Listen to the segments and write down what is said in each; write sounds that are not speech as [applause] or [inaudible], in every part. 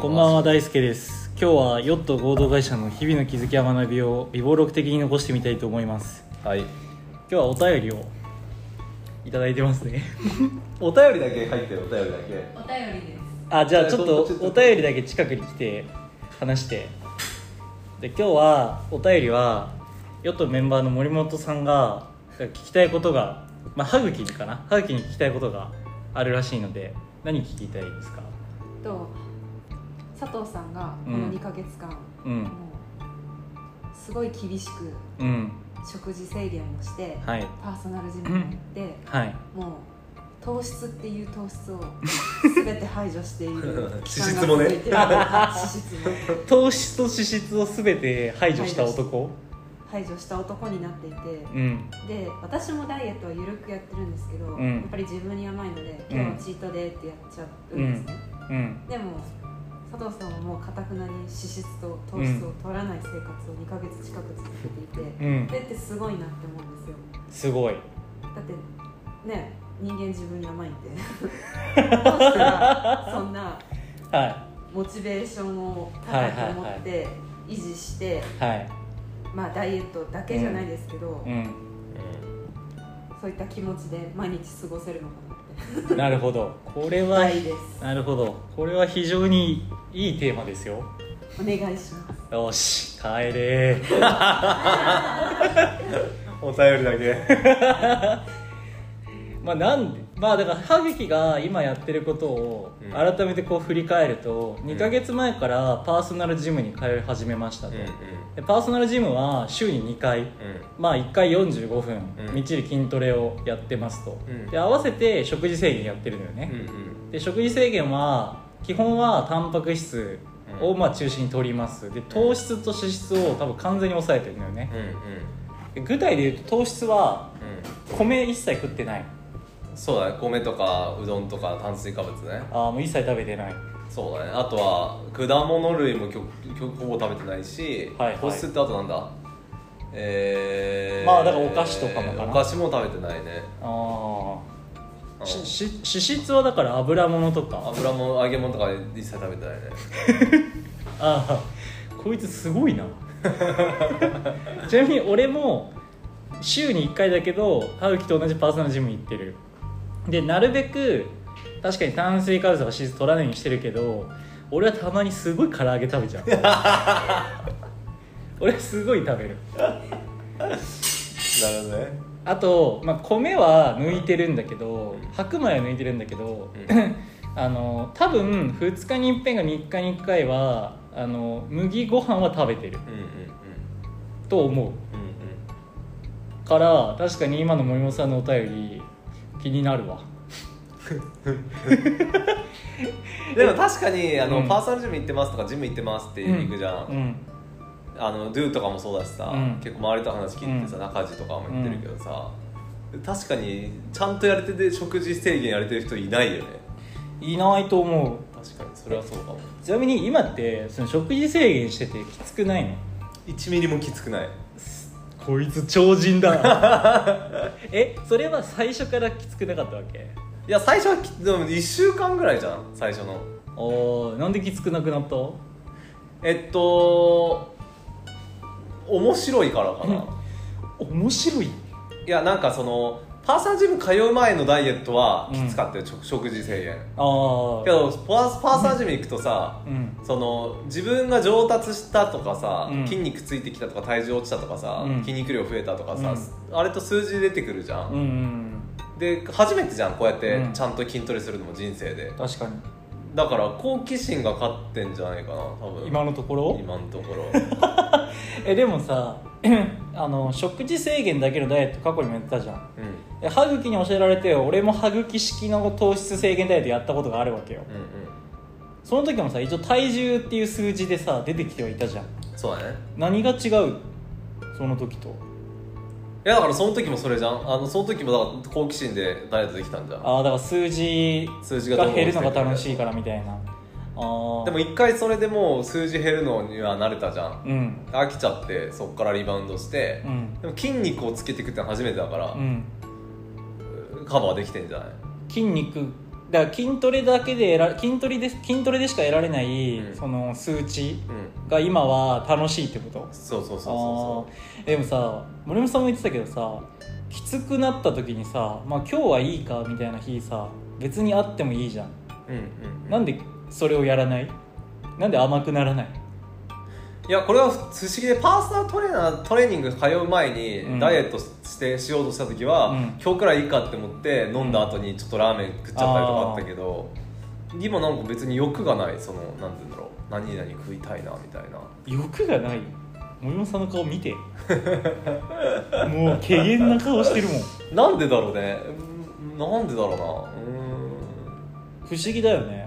こんばんは大輔です。今日はヨット合同会社の日々の気づきや学びを微暴録的に残してみたいと思います。はい。今日はお便りをいただいてますね。[laughs] お便りだけ入ってるお便りだけ。お便りです。あじゃあちょっとお便りだけ近くに来て話して。で今日はお便りはヨットメンバーの森本さんが聞きたいことがまあ歯茎にかな。歯茎に聞きたいことがあるらしいので何聞きたいですか？と佐藤さんがこうん。の2ヶ月間、うん。もうすごい厳しくうん。食事制限をして、はい。パーソナルジムに行って、はい。もう糖質っていう糖質を [laughs] 全て排除している脂質もね。糖質と脂質を全て排除した男？排除した男になっていて、うん。で私もダイエットは緩くやってるんですけど、うん。やっぱり自分に甘いので今日はチートデーってやっちゃうんですね、うん。でも佐藤さんはもうかたくなに脂質と糖質を取らない生活を2ヶ月近く続けていて、うん。それってすごいなって思うんですよ。すごい。だってね人間自分に甘いんでどうしたらそんなはモチベーションを高く持って維持して、いはい。まあダイエットだけじゃないですけど、うん。そういった気持ちで毎日過ごせるのかなって。なるほど。これはないです。なるほど。これは非常にいいテーマですよ。お願いします。よし帰れ。[laughs] お便りだけ。[laughs] まあなんでまあだから歯茎が今やってることをうん。改めてこう振り返ると、2ヶ月前からパーソナルジムに通い始めましたと、うんうん。でパーソナルジムは週に2回。まあ1回45分、うん。みっちり筋トレをやってますと、うん。で合わせて食事制限やってるのよね、うんうん。で食事制限は基本はタンパク質をまあ中心に取ります。で糖質と脂質を多分完全に抑えてるのよね。うんうん。で具体で言うと糖質はうん。米一切食ってない。そうだね。米とかうどんとか炭水化物ね。ああもう一切食べてない。そうだね。あとは果物類もきょほぼ食べてないし、はいはい。糖質ってあとなんだ？えー、まあだからお菓子とかもかな。お菓子も食べてないね。ああうんしし脂質はだから油物とか？油も揚げ物とか一切食べてないね。[laughs] ああこいつすごいな。[laughs] ちなみに俺も週に1回だけど歯茎と同じパーソナルジムに行ってる。でなるべく確かに炭水化物とか脂質取らないようにしてるけど俺はたまにすごい唐揚げ食べちゃう。[laughs] 俺すごい食べる。なるほどねあと、まあ、米は抜いてるんだけど白米は抜いてるんだけど、う [coughs] あの多分2日に一遍か3日に1回はあの麦ご飯は食べてる。うんうんと思う。うんうん。から確かに今の森本さんのお便り気になるわ。う [laughs] んでも確かにあの、うん。パーソナルジム行ってますとかジム行ってますって行くじゃん、うんあのドゥとかもそうだしさ、うん。結構周りと話聞いてさ、うん。中地とかも言ってるけどさ、確かにちゃんとやれてて食事制限やれてる人いないよね。いないと思う。確かにそれはそうかも。ちなみに今ってその食事制限しててきつくないの？1ミリもきつくない。こいつ超人だ。[laughs] えそれは最初からきつくなかったわけ？いや最初はきでも1週間ぐらいじゃん最初の。おーなんできつくなくなった？えっと面白いからかな、面白い？いやなんかそのパーソナルジム通う前のダイエットはうんきつかったよ、食食事制限。ああけどパーパーソナルジム行くとさ、うん。その自分が上達したとかさ、うん。筋肉ついてきたとか体重落ちたとかさ、うん。筋肉量増えたとかさ、あれと数字出てくるじゃん、うんうん。で初めてじゃんこうやってうん。ちゃんと筋トレするのも人生で、確かに。だから好奇心が勝ってんじゃないかな多分。今のところ？今のところ [laughs] えでもさ [clears throat] あの食事制限だけのダイエット過去にもやってたじゃん。うで歯茎に教えられて俺も歯茎式の糖質制限ダイエットやったことがあるわけよ。んうんうん。その時もさ一応体重っていう数字でさ出てきてはいたじゃん。そうだね。何が違う？その時と。いやだからその時もそれじゃん。あのその時もだから好奇心でダイエットできたんじゃん。ああだから数字数字が減るのが楽しいからみたいなでも一回それでもう数字減るのには慣れたじゃん。うん。飽きちゃってそっからリバウンドしてう、ん。でも筋肉をつけていくってのは初めてだからう、ん。カバーできてんじゃない？筋肉。だから筋トレだけで筋トレで筋トレでしか得られない、うん。その数値うん。が今は楽しいってこと？そうそうそうそあー。でもさ森本さんも言ってたけどさきつくなった時にさ、まあ、今日はいいかみたいな日さ別にあってもいいじゃん。ううんうん。なんでそれをやらない？なんで甘くならない？いやこれは不思議でパーソナルトレーナートレーニング通う前にうん。ダイエットしてしようとした時は、うん。今日くらいいいかって思って飲んだ後にちょっとラーメン食っちゃったりとかあったけど今なんか別に欲がないそのなんて言うんだろう。何々食いたいなみたいな。欲がない？森本さんの顔見て。もう怪げな顔してるもん。なんでだろうね。うんなんでだろうな。う不思議だよね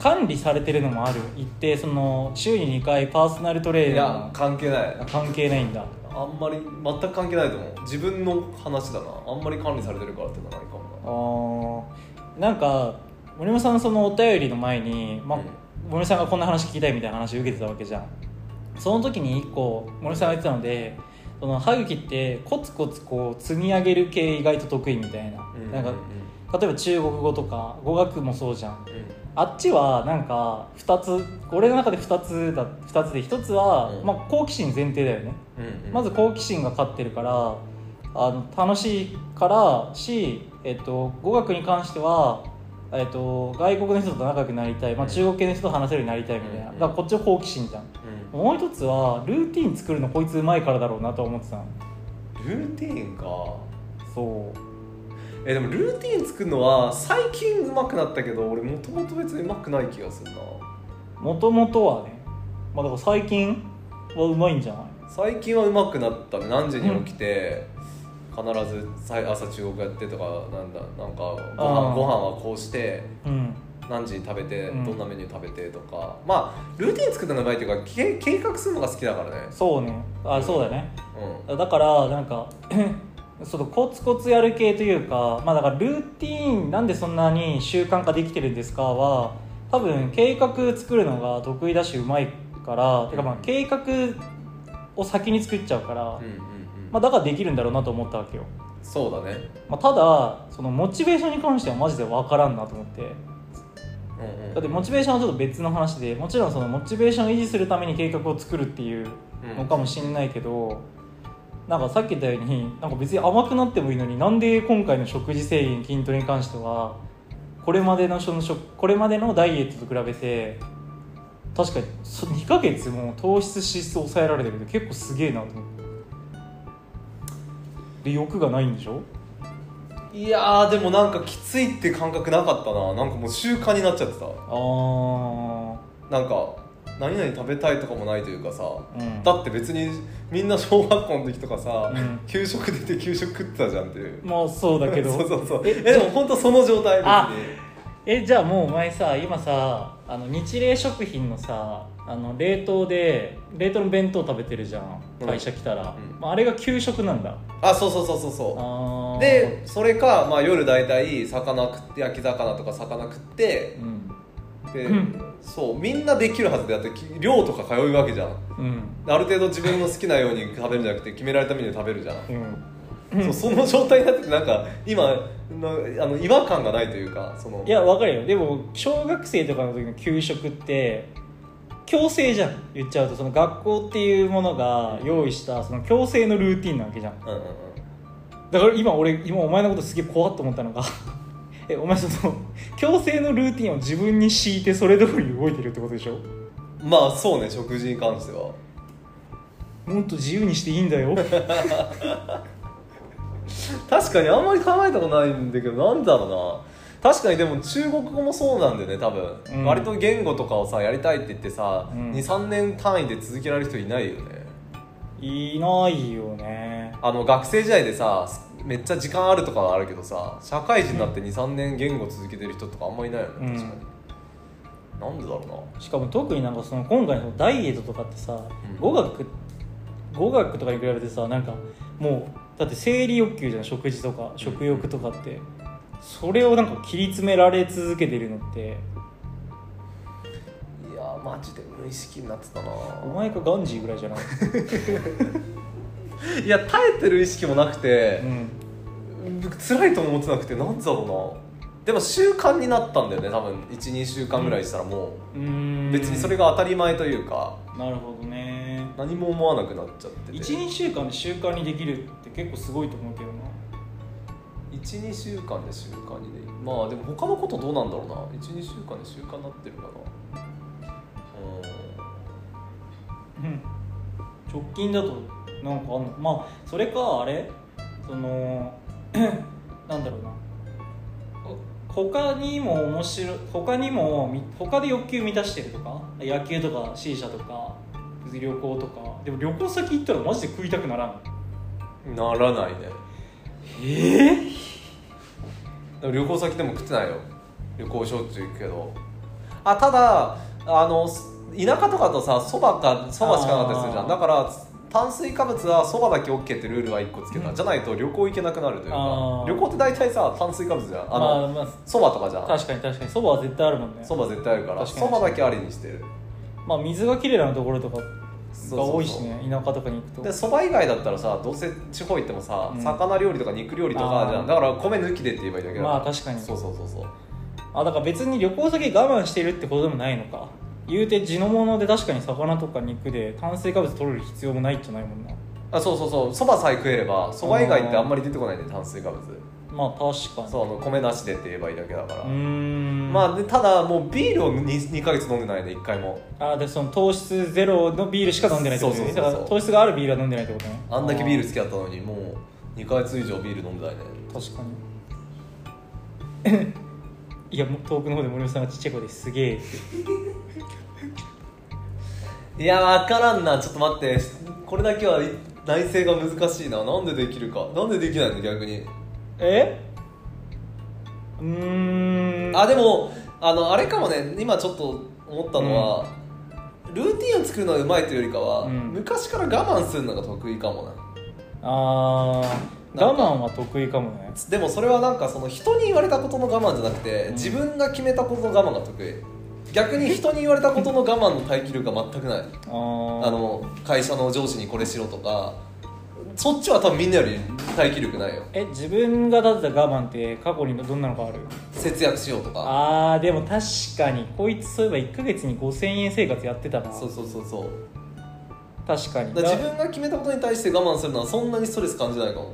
管理されてるのもある。一定その週に2回パーソナルトレーナー。関係ない。関係ないんだ。あんまり全く関係ないと思う。自分の話だな。あんまり管理されてるからっていうのはないかもあー。なんか森本さんのそのお便りの前に、まあうん。森本さんがこんな話聞きたいみたいな話を受けてたわけじゃん。その時に一個森本さんが言ってたのでその歯茎ってコツコツこう積み上げる系意外と得意みたいな,、ななんかう例えば中国語とか語学もそうじゃんん。うんあっちはなんか2つ俺の中で2つだ2つで1つは、うん。まあ、好奇心前提だよね。うんうん。まず好奇心が勝ってるからあの楽しいからし、えっと、語学に関しては、えっと、外国の人と仲良くなりたい、まあ、うん。中国系の人と話せるようになりたいみたいな、うんだからこっちは好奇心じゃん。うん。もう一つはルーティン作るのこいつうまいからだろうなと思ってたの。ルーティーンか。そうえでもルーティーン作るのは最近うまくなったけど俺もともと別にうまくない気がするな。もともとはね、まあ、だから最近はうまいんじゃない？最近はうまくなったね。何時に起きて、必ずさ朝中国やってとかなんだなんかご飯ご飯はこうしてうん。何時に食べて、うん。どんなメニュー食べてとか。まあルーティン作ったのがうまいっていうかけ計画するのが好きだからね。そうね。あそうだね。うだからなんかそのコツコツやる系というかまあだからルーティーンなんでそんなに習慣化できてるんですかは多分計画作るのが得意だしうまいからてかまあ計画を先に作っちゃうから、んうんうんうん。まあ、だからできるんだろうなと思ったわけよ、そうだね。まあ、ただそのモチベーションに関してはマジで分からんなと思って。うんうん。だってモチベーションはちょっと別の話でもちろんそのモチベーションを維持するために計画を作るっていうのかもしれないけど、なんかさっき言ったようになんか別に甘くなってもいいのになんで今回の食事制限筋トレに関してはこれまでのその食これまでのダイエットと比べて確かにそ2ヶ月も糖質脂質抑えられてるって結構すげえなと思って。で欲がないんでしょ？いやーでもなんかきついって感覚なかったな。なんかもう習慣になっちゃってた。ああなんか何々食べたいとかもないというかさうん。だって別にみんな小学校の時とかさ、うん。給食出て給食食ってたじゃんっていう。まあそうだけど。[laughs] そうそうそう。ええでも本当その状態えじゃあもうお前さ今さあの日霊食品のさあの冷凍で冷凍の弁当食べてるじゃん。うん。会社来たら、うん。まあ、あれが給食なんだ。あそうそうそうそうそう。でそれか、まあ、夜大体魚食って焼き魚とか魚食ってうんで、うん。そうみんなできるはずでだってき寮とか通うわけじゃん。うん。ある程度自分の好きなように食べるんじゃなくて決められたメニュー食べるじゃん、うん。そうその状態になっててなんか今のあの違和感がないというかその。いやわかるよ。でも小学生とかの時の給食って強制じゃん。言っちゃうとその学校っていうものが用意したその強制のルーティンなわけじゃん。うんうんうん。だから今俺今お前のことすげえ怖っと思ったのがえお前その強制のルーティンを自分に敷いてそれ通り動いてるってことでしょ？まあそうね食事に関しては。もっと自由にしていいんだよ。確かにあんまり考えたことないんだけどなんだろうな。確かにでも中国語もそうなんでね多分、うん。割と言語とかをさやりたいって言ってさ、うん。23年単位で続けられる人いないよね。いないよねあの学生時代でさめっちゃ時間あるとかはあるけどさ社会人になって23年言語続けてる人とかあんまいないよね確かに、なんでだろしかも特になんかその今回のダイエットとかってさ、うん。語学語学とかに比べてさなんかもうだって生理欲求じゃん食事とか食欲とかって、それをなんか切り詰められ続けてるのって。ういやマジで無意識になってたなお前かガンジーぐらいじゃない、[laughs] いや耐えてる意識もなくてう、ん、辛いとも思ってなくてなんでだろでも習慣になったんだよね多分。12週間ぐらいしたらもう。ーん。う別にそれが当たり前というか。なるほどね。何も思わなくなっちゃってて。12週間で習慣にできるって結構すごいと思うけどな。12週間で習慣にでまあでも他のことどうなんだろうな。12週間で習慣になってるかな。うん。直近だとなんかあんの？まあそれかあれ？その [clears throat] なんだろうな。ほ他にも面白い他にもみ他で欲求満たしてるとか？野球とか C 社とか？旅行とか？でも旅行先行ったらマジで食いたくならんうんならないね。ええでも旅行先でも食ってないよ。旅行しょっちゅう行くけど。あただあの田舎とかだとさそばかそばしかなかったりするじゃん。だから炭水化物はそばだけ OK ってルールは1個つけた、うん。じゃないと旅行行けなくなるというか。旅行って大体さ炭水化物じゃん。あのまあまあそば、とかじゃん。確かに確かに。そばは絶対あるもんね。そば絶対あるから。そばだけありにしてる。まあ水がきれいなところとかそうが多いしね。田舎とかに行くと。でそば以外だったらさどうせ地方行ってもさ、うん。魚料理とか肉料理とかじゃん。だから米抜きでって言えばいいだけだまあ確かに。そうそうそうそう。あだから別に旅行先我慢してるってことでもないのか言うて地のもので確かに魚とか肉で炭水化物取る必要もないじゃないもんな。あそうそうそう。そばさえ食えればそば以外ってあんまり出てこないね炭水化物。まあ確かに。そうあの米なしでって言えばいいだけだから、うーん。まあでただもうビールを 2, 2ヶ月飲んでないね1回も。あでその糖質ゼロのビールしか飲んでないってことね。だから糖質があるビールは飲んでないってことね。あんだけビールあ好きだったのにもう2ヶ月以上ビール飲んでないね。確かに [laughs] いやもう遠くの方で森本さんがちっちゃい声ですげえって。[laughs] いや分からんな。ちょっと待って。これだけは内政が難しいな。なんでできるか。なんでできないの逆に。え？うーん。あでもあのあれかもね。今ちょっと思ったのは、ルーティンを作るのがうまいというよりかは、うん。昔から我慢するのが得意かもな。あー。なんか我慢は得意かもね。でもそれはなんかその人に言われたことの我慢じゃなくて、うん。自分が決めたことの我慢が得意。逆に人に言われたことの我慢の耐久力が全くない。あの会社の上司にこれしろとか。そっちは多分みんなより耐久力ないよ。え自分が立てた我慢って過去にどんなのかある？節約しようとか。あーでも確かにこいつそういえば1ヶ月に5000円生活やってたな。そうそうそうそう。確かに。だから自分が決めたことに対して我慢するのはそんなにストレス感じないかも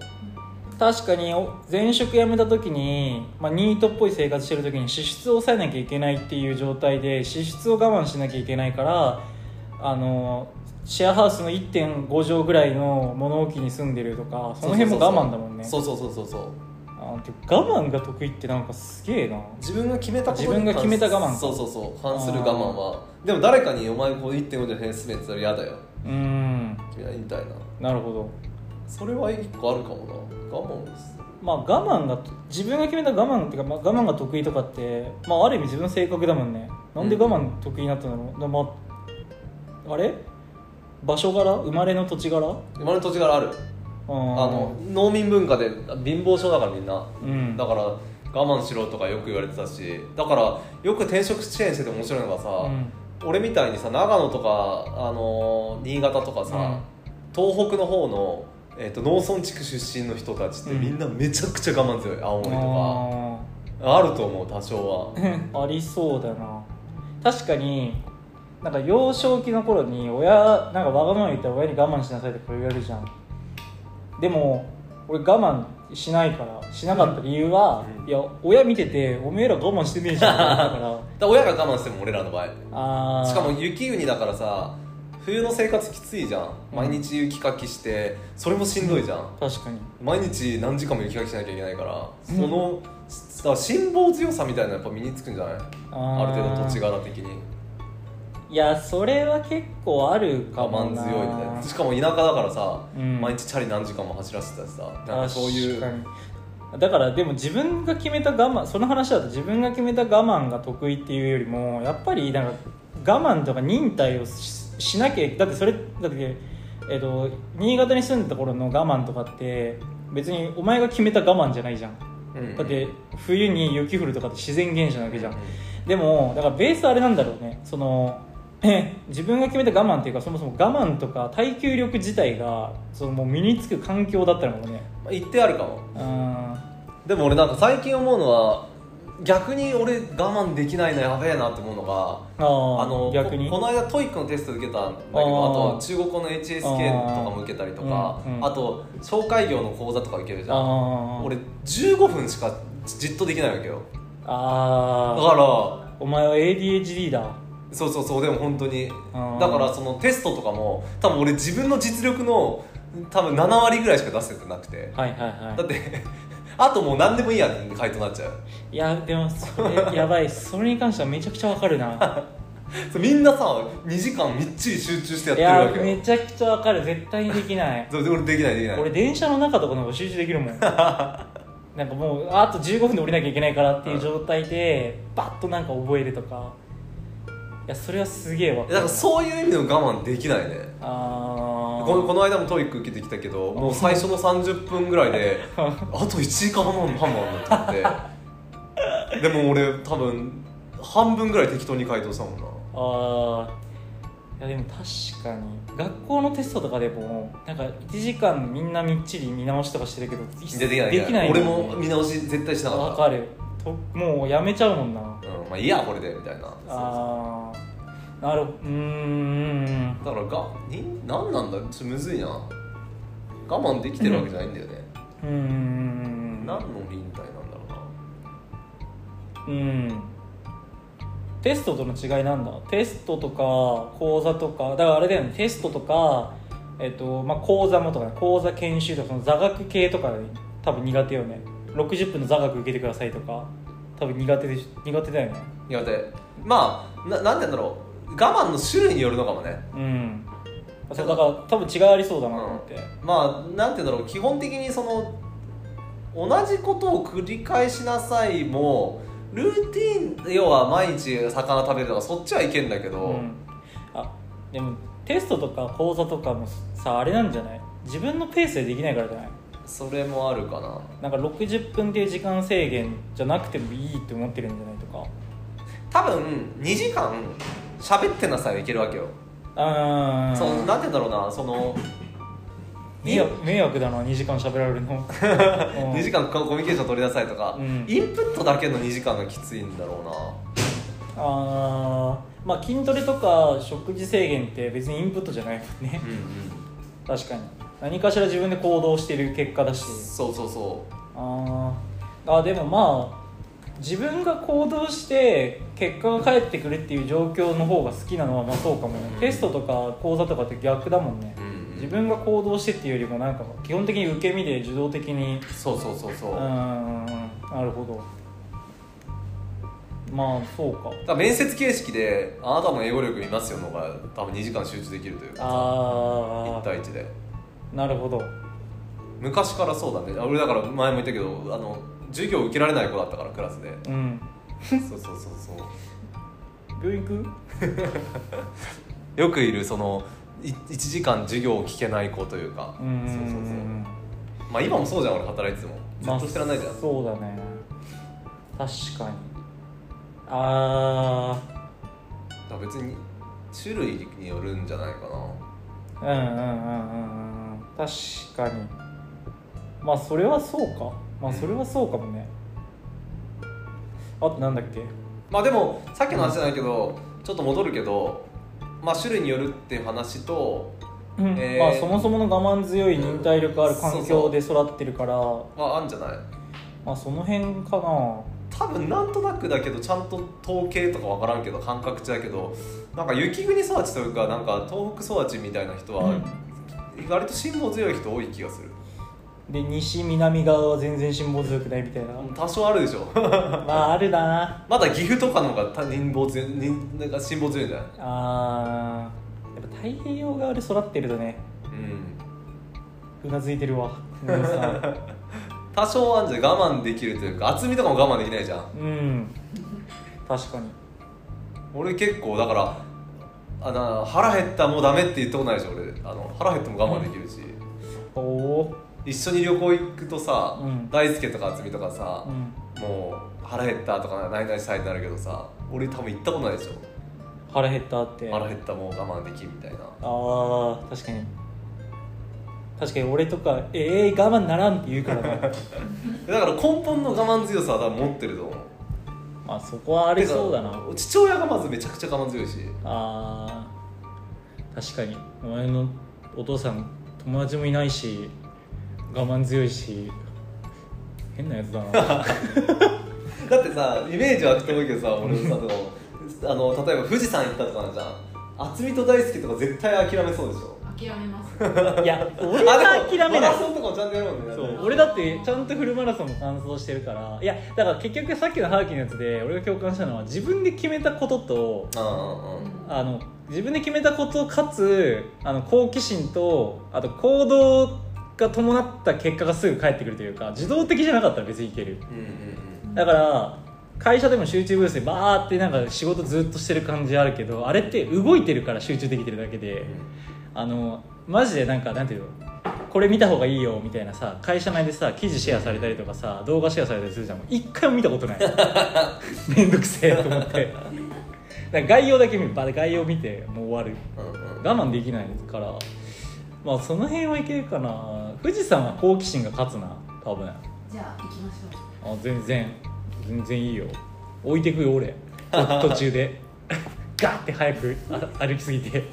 確かにお前職辞めた時に、まあ、ニートっぽい生活してる時に支出を抑えなきゃいけないっていう状態で支出を我慢しなきゃいけないからあのシェアハウスの1.5畳ぐらいの物置に住んでるとかその辺も我慢だもんね。そうそうそうそうそう。あ我慢が得意ってなんかすげえな。自分が決めた自分が決めた我慢か。そうそうそう。反する我慢は。でも誰かに「お前こう1.5で変進めって言ったら嫌だよ。うーん」みたいな。なるほどそれは一個あるかもな。我慢です。まあ我慢が自分が決めた我慢っていうか、まあ、我慢が得意とかって、まあ、ある意味自分の性格だもんね。なんで我慢得意になったんだろう、だまあ、あれ？場所柄？生まれの土地柄？生まれの土地柄ある。ああの農民文化で貧乏症だからみんな。うん。だから我慢しろとかよく言われてたし。だからよく転職支援してて面白いのがさ、うん。俺みたいにさ長野とか、あのー新潟とかさ、東北の方の、えー、と農村地区出身の人たちってうん。みんなめちゃくちゃ我慢強い青森とあかあると思う多少は。ー [laughs] ありそうだな。確かになんか幼少期の頃に親なんかわがまま言ったら親に我慢しなさいってこれ言われるじゃん。でも俺我慢しないからしなかった理由は、うん。いや親見てておめえら我慢してねえじゃん [laughs] だから親が我慢しても俺らの場合。あー。しかも雪国だからさ冬の生活きついじゃん。毎日雪かきしてそれもしんどいじゃん。確かに。毎日何時間も雪かきしなきゃいけないからそうん。の、だから辛抱強さみたいなのやっぱ身につくんじゃない？あある程度土地が柄的に。いやそれは結構あるか我もな。慢強いみたいな。しかも田舎だからさ、うん。毎日チャリ何時間も走らせてたしさなんかそういう確かに。だからでも自分が決めた我慢その話だと自分が決めた我慢が得意っていうよりもやっぱりなんか我慢とか忍耐をししなきゃだってそれだって、えっと新潟に住んでた頃の我慢とかって別にお前が決めた我慢じゃないじゃん。うん。だって冬に雪降るとかって自然現象なわけじゃん。うんでもだからベースあれなんだろうね。その自分が決めた我慢っていうかそもそも我慢とか耐久力自体がそのもう身につく環境だったのかもね。まあ、言ってあるかも。うん。でも俺なんか最近思うのは逆に俺我慢できないのやべえなって思うのがああの逆に？ここの間 TOEIC のテスト受けたんだけどあとは中国語の HSK とかも受けたりとかあと紹介業の講座とか受けるじゃん。俺15分しかじっとできないわけよ。だああからお前は ADHD だ。そうそうそうでも本当に。だからそのテストとかも多分俺自分の実力の多分7割ぐらいしか出せてなくて。はいはいはだってあともう何でもいいやん回答になっちゃう。いいやでもそれやばい。それに関してはめちゃくちゃわかるな。[laughs] そうみんなさ2時間みっちり集中してやってるわけよ。めちゃくちゃわかる。絶対にできない。[laughs] そうで俺できないできない。俺電車の中とかの方が集中できるもん。[laughs] なんかもうあと15分で降りなきゃいけないからっていう状態でバッとなんか覚えるとか。いやそれはすげえわ。かるだからそういう意味での我慢できないね。あこのこの間も TOEIC 受けてきたけどもう最初の30分ぐらいで [laughs] あと1時間半もあんだって。でも俺多分半分ぐらい適当に回答したもんな。あー。いやでも確かに。学校のテストとかでもなんか1時間みんなみっちり見直しとかしてるけど一でできないできない俺も見直し絶対しなかった。わかる。ともうやめちゃうもんな。うん、まあいいやこれでみたいな。ああなるうーん。だからがに何なんだ？ちょむずいな。我慢できてるわけじゃないんだよね、うーん。何の忍耐なんだろうな。うん。テストとの違いなんだ？テストとか講座とかだからあれだよね。テストとかえっとまあ講座もとかね。講座研修とかその座学系とか多分苦手よね60分の座学受けてくださいとか多分苦手でし苦手だよね。苦手。まあななんて言うんだろう。我慢の種類によるのかもね。うん。そうだから多分違いありそうだなと思って、まあなんて言うんだろう。基本的にその同じことを繰り返しなさいもルーティン要は毎日魚食べるとかそっちはいけんだけど、うん、あでもテストとか講座とかもさあれなんじゃない？自分のペースでできないからじゃない？それもあるかな。なんか60分っていう時間制限じゃなくてもいいって思ってるんじゃないとか。多分2時間喋ってなさいはいけるわけよ、あー。そのなんて言うんだろうなその迷惑迷惑だな2時間喋られるの。[laughs] 2時間コミュニケーション取りなさいとか、うん。インプットだけの2時間がきついんだろうな。あー。まあ筋トレとか食事制限って別にインプットじゃないもんね。うん。確かに何かしら自分で行動してる結果だし。そうそうそあー。あでもまあ自分が行動して結果が返ってくるっていう状況の方が好きなのはまあそうかもね、うん。テストとか講座とかって逆だもんね。う、、うん。自分が行動してっていうよりもなんか基本的に受け身で受動的に。そうそうそうそう。う、んなるほど。まあそうか。ら面接形式であなたの英語力見ますよのが多分2時間集中できるというかさ。1ああ対1でなるほど。昔からそうだね。あ俺だから前も言ったけどあの授業受けられない子だったからクラスで。うん。そうそうそうそう。病院行く？[laughs] よくいるそのい1時間授業を聞けない子というか。うーんそうそうそう。まあ今もそうじゃん俺働いてても。ずっとしてらんないじゃん、まあそうだね。確かに。あだから別に種類によるんじゃないかな。あうんうんうんうんうん確かに。まあそれはそうか。まあそれはそうかもね。あとなんだっけ？まあでもさっきの話じゃないけど、ちょっと戻るけどまあ種類によるっていう話とうん。えーまあそもそもの我慢強い忍耐力ある環境で育ってるから。はあるんじゃない？まあその辺かな。多分なんとなくだけどちゃんと統計とか分からんけど感覚値だけどなんか雪国育ちというかなんか東北育ちみたいな人は、割と辛抱強い人多い気がする。で西南側は全然辛抱強くないみたいな。多少あるでしょ。[laughs] まああるな。まだ岐阜とかの方が辛抱強いになんか辛抱強いんじゃない？あー。やっぱ太平洋側で育ってるとね。うん。うなずいてるわ [laughs] 多少あんじゃん我慢できるというか。厚みとかも我慢できないじゃん。うん。確かに。俺結構だからあな腹減ったもうダメって言ったことないでしょ俺。あの腹減っても我慢できるし、おお一緒に旅行行くとさ、うん。大輔とか渥美とかさう、ん。もう腹減ったとか何々したいってなるけどさ俺多分行ったことないでしょ。腹減ったって。腹減ったもう我慢できみたいな。あー確かに。確かに俺とか「ええ我慢ならん」って言うからな。[laughs] だから根本の我慢強さは多分持ってると思う。まあそこはありそうだな。てか父親がまずめちゃくちゃ我慢強いし。あー確かに。お前のお父さん友達もいないし我慢強いし変なやつだな。[laughs] だってさイメージ湧くと思うけどさ俺さでも [laughs] あの例えば富士山行ったとかなんじゃん。渥美と大輔とか絶対諦めそうでしょ。諦めます。[laughs] いや俺は諦めマない。ラソンとかもちゃんとやるもんね。そう俺だってちゃんとフルマラソンも完走してるから。いやだから結局さっきのハーキのやつで俺が共感したのは自分で決めたこととうんうんうん。あの自分で決めたことかつあの好奇心とあと行動が伴った結果がすぐ返ってくるというか自動的じゃなかったら別にいける。だから会社でも集中ブースでバーってなんか仕事ずっとしてる感じあるけどあれって動いてるから集中できてるだけであのマジでなんかなんていうのこれ見た方がいいよみたいなさ会社内でさ記事シェアされたりとかさ動画シェアされたりするじゃん。一回も見たことない。[laughs] めんどくせえと思ってだから概要だけ見る。バーで概要見てもう終わる。うんうん。我慢できないから。まあその辺はいけるかな。富士山は好奇心が勝つな多分。あじゃあ行きましょう。全然。全然いいよ。置いてくよ俺。[laughs] 途中で。ガーって早くあ歩きすぎて。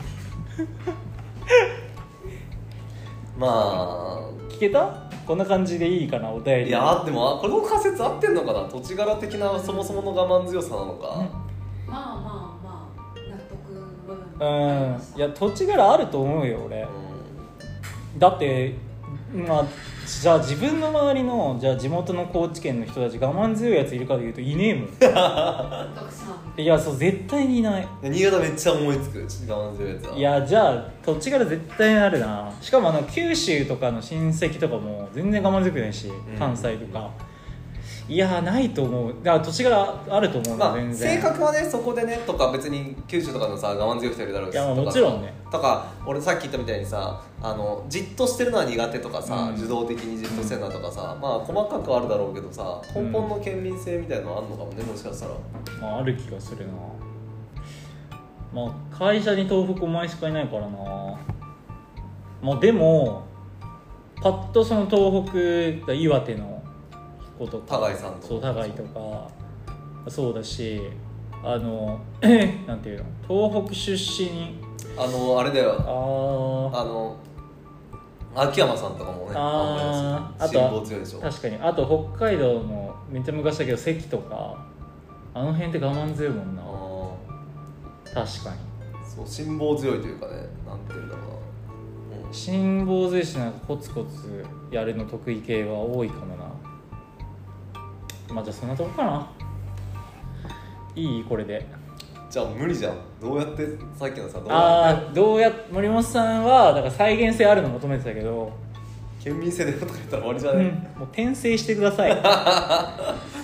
まあ。聞けた？こんな感じでいいかなお便り。いやでもあこの仮説合ってんのかな？土地柄的なそもそもの我慢強さなのか、まあうん。いや土地柄あると思うよ俺。だってまあじゃあ自分の周りのじゃあ地元の高知県の人たち我慢強いやついるかでいうといねえもん。たくさん。いやそう絶対にいない。うん新潟めっちゃ思いつく我慢強いやつは。いやじゃあ土地柄絶対にあるな。しかもあの九州とかの親戚とかも全然我慢強くないし関西とか、いやないと思う。だから土地柄あると思うな、まあ全然。性格はねそこでねとか別に九州とかのさ我慢強い人いるだろうしいやもちろんね。とか俺さっき言ったみたいにさあのじっとしてるのは苦手とかさ、うん。受動的にじっとしてるのとかさ、まあ細かくはあるだろうけどさ根本の県民性みたいなのあるのかもねもしかしたら。まあ、ある気がするな。まあ会社に東北お前しかいないからな。まあでもパッとその東北岩手の子とか。高井さんとか。そう高井とか。そうだしあの [clears throat] なんていうの？東北出身。あのあれだよ。ああの秋山さんとかもねああ強いでしょ。ー確かに。あと北海道のめっちゃ昔だけど関とかあの辺って我慢強いもんな。あ確かに。ーそう辛抱強いというかねなんていうんだろうな、うん。辛抱強いしなんかコツコツやるの得意系は多いかもなまあじゃあそんなとこかな？いい？これで。じゃあ無理じゃん。どうやってさっきのさどうあやって？あどうや森本さんはだから再現性あるの求めてたけど、県民性でとか言ったら終わりじゃね、うん、もう転生してください [laughs]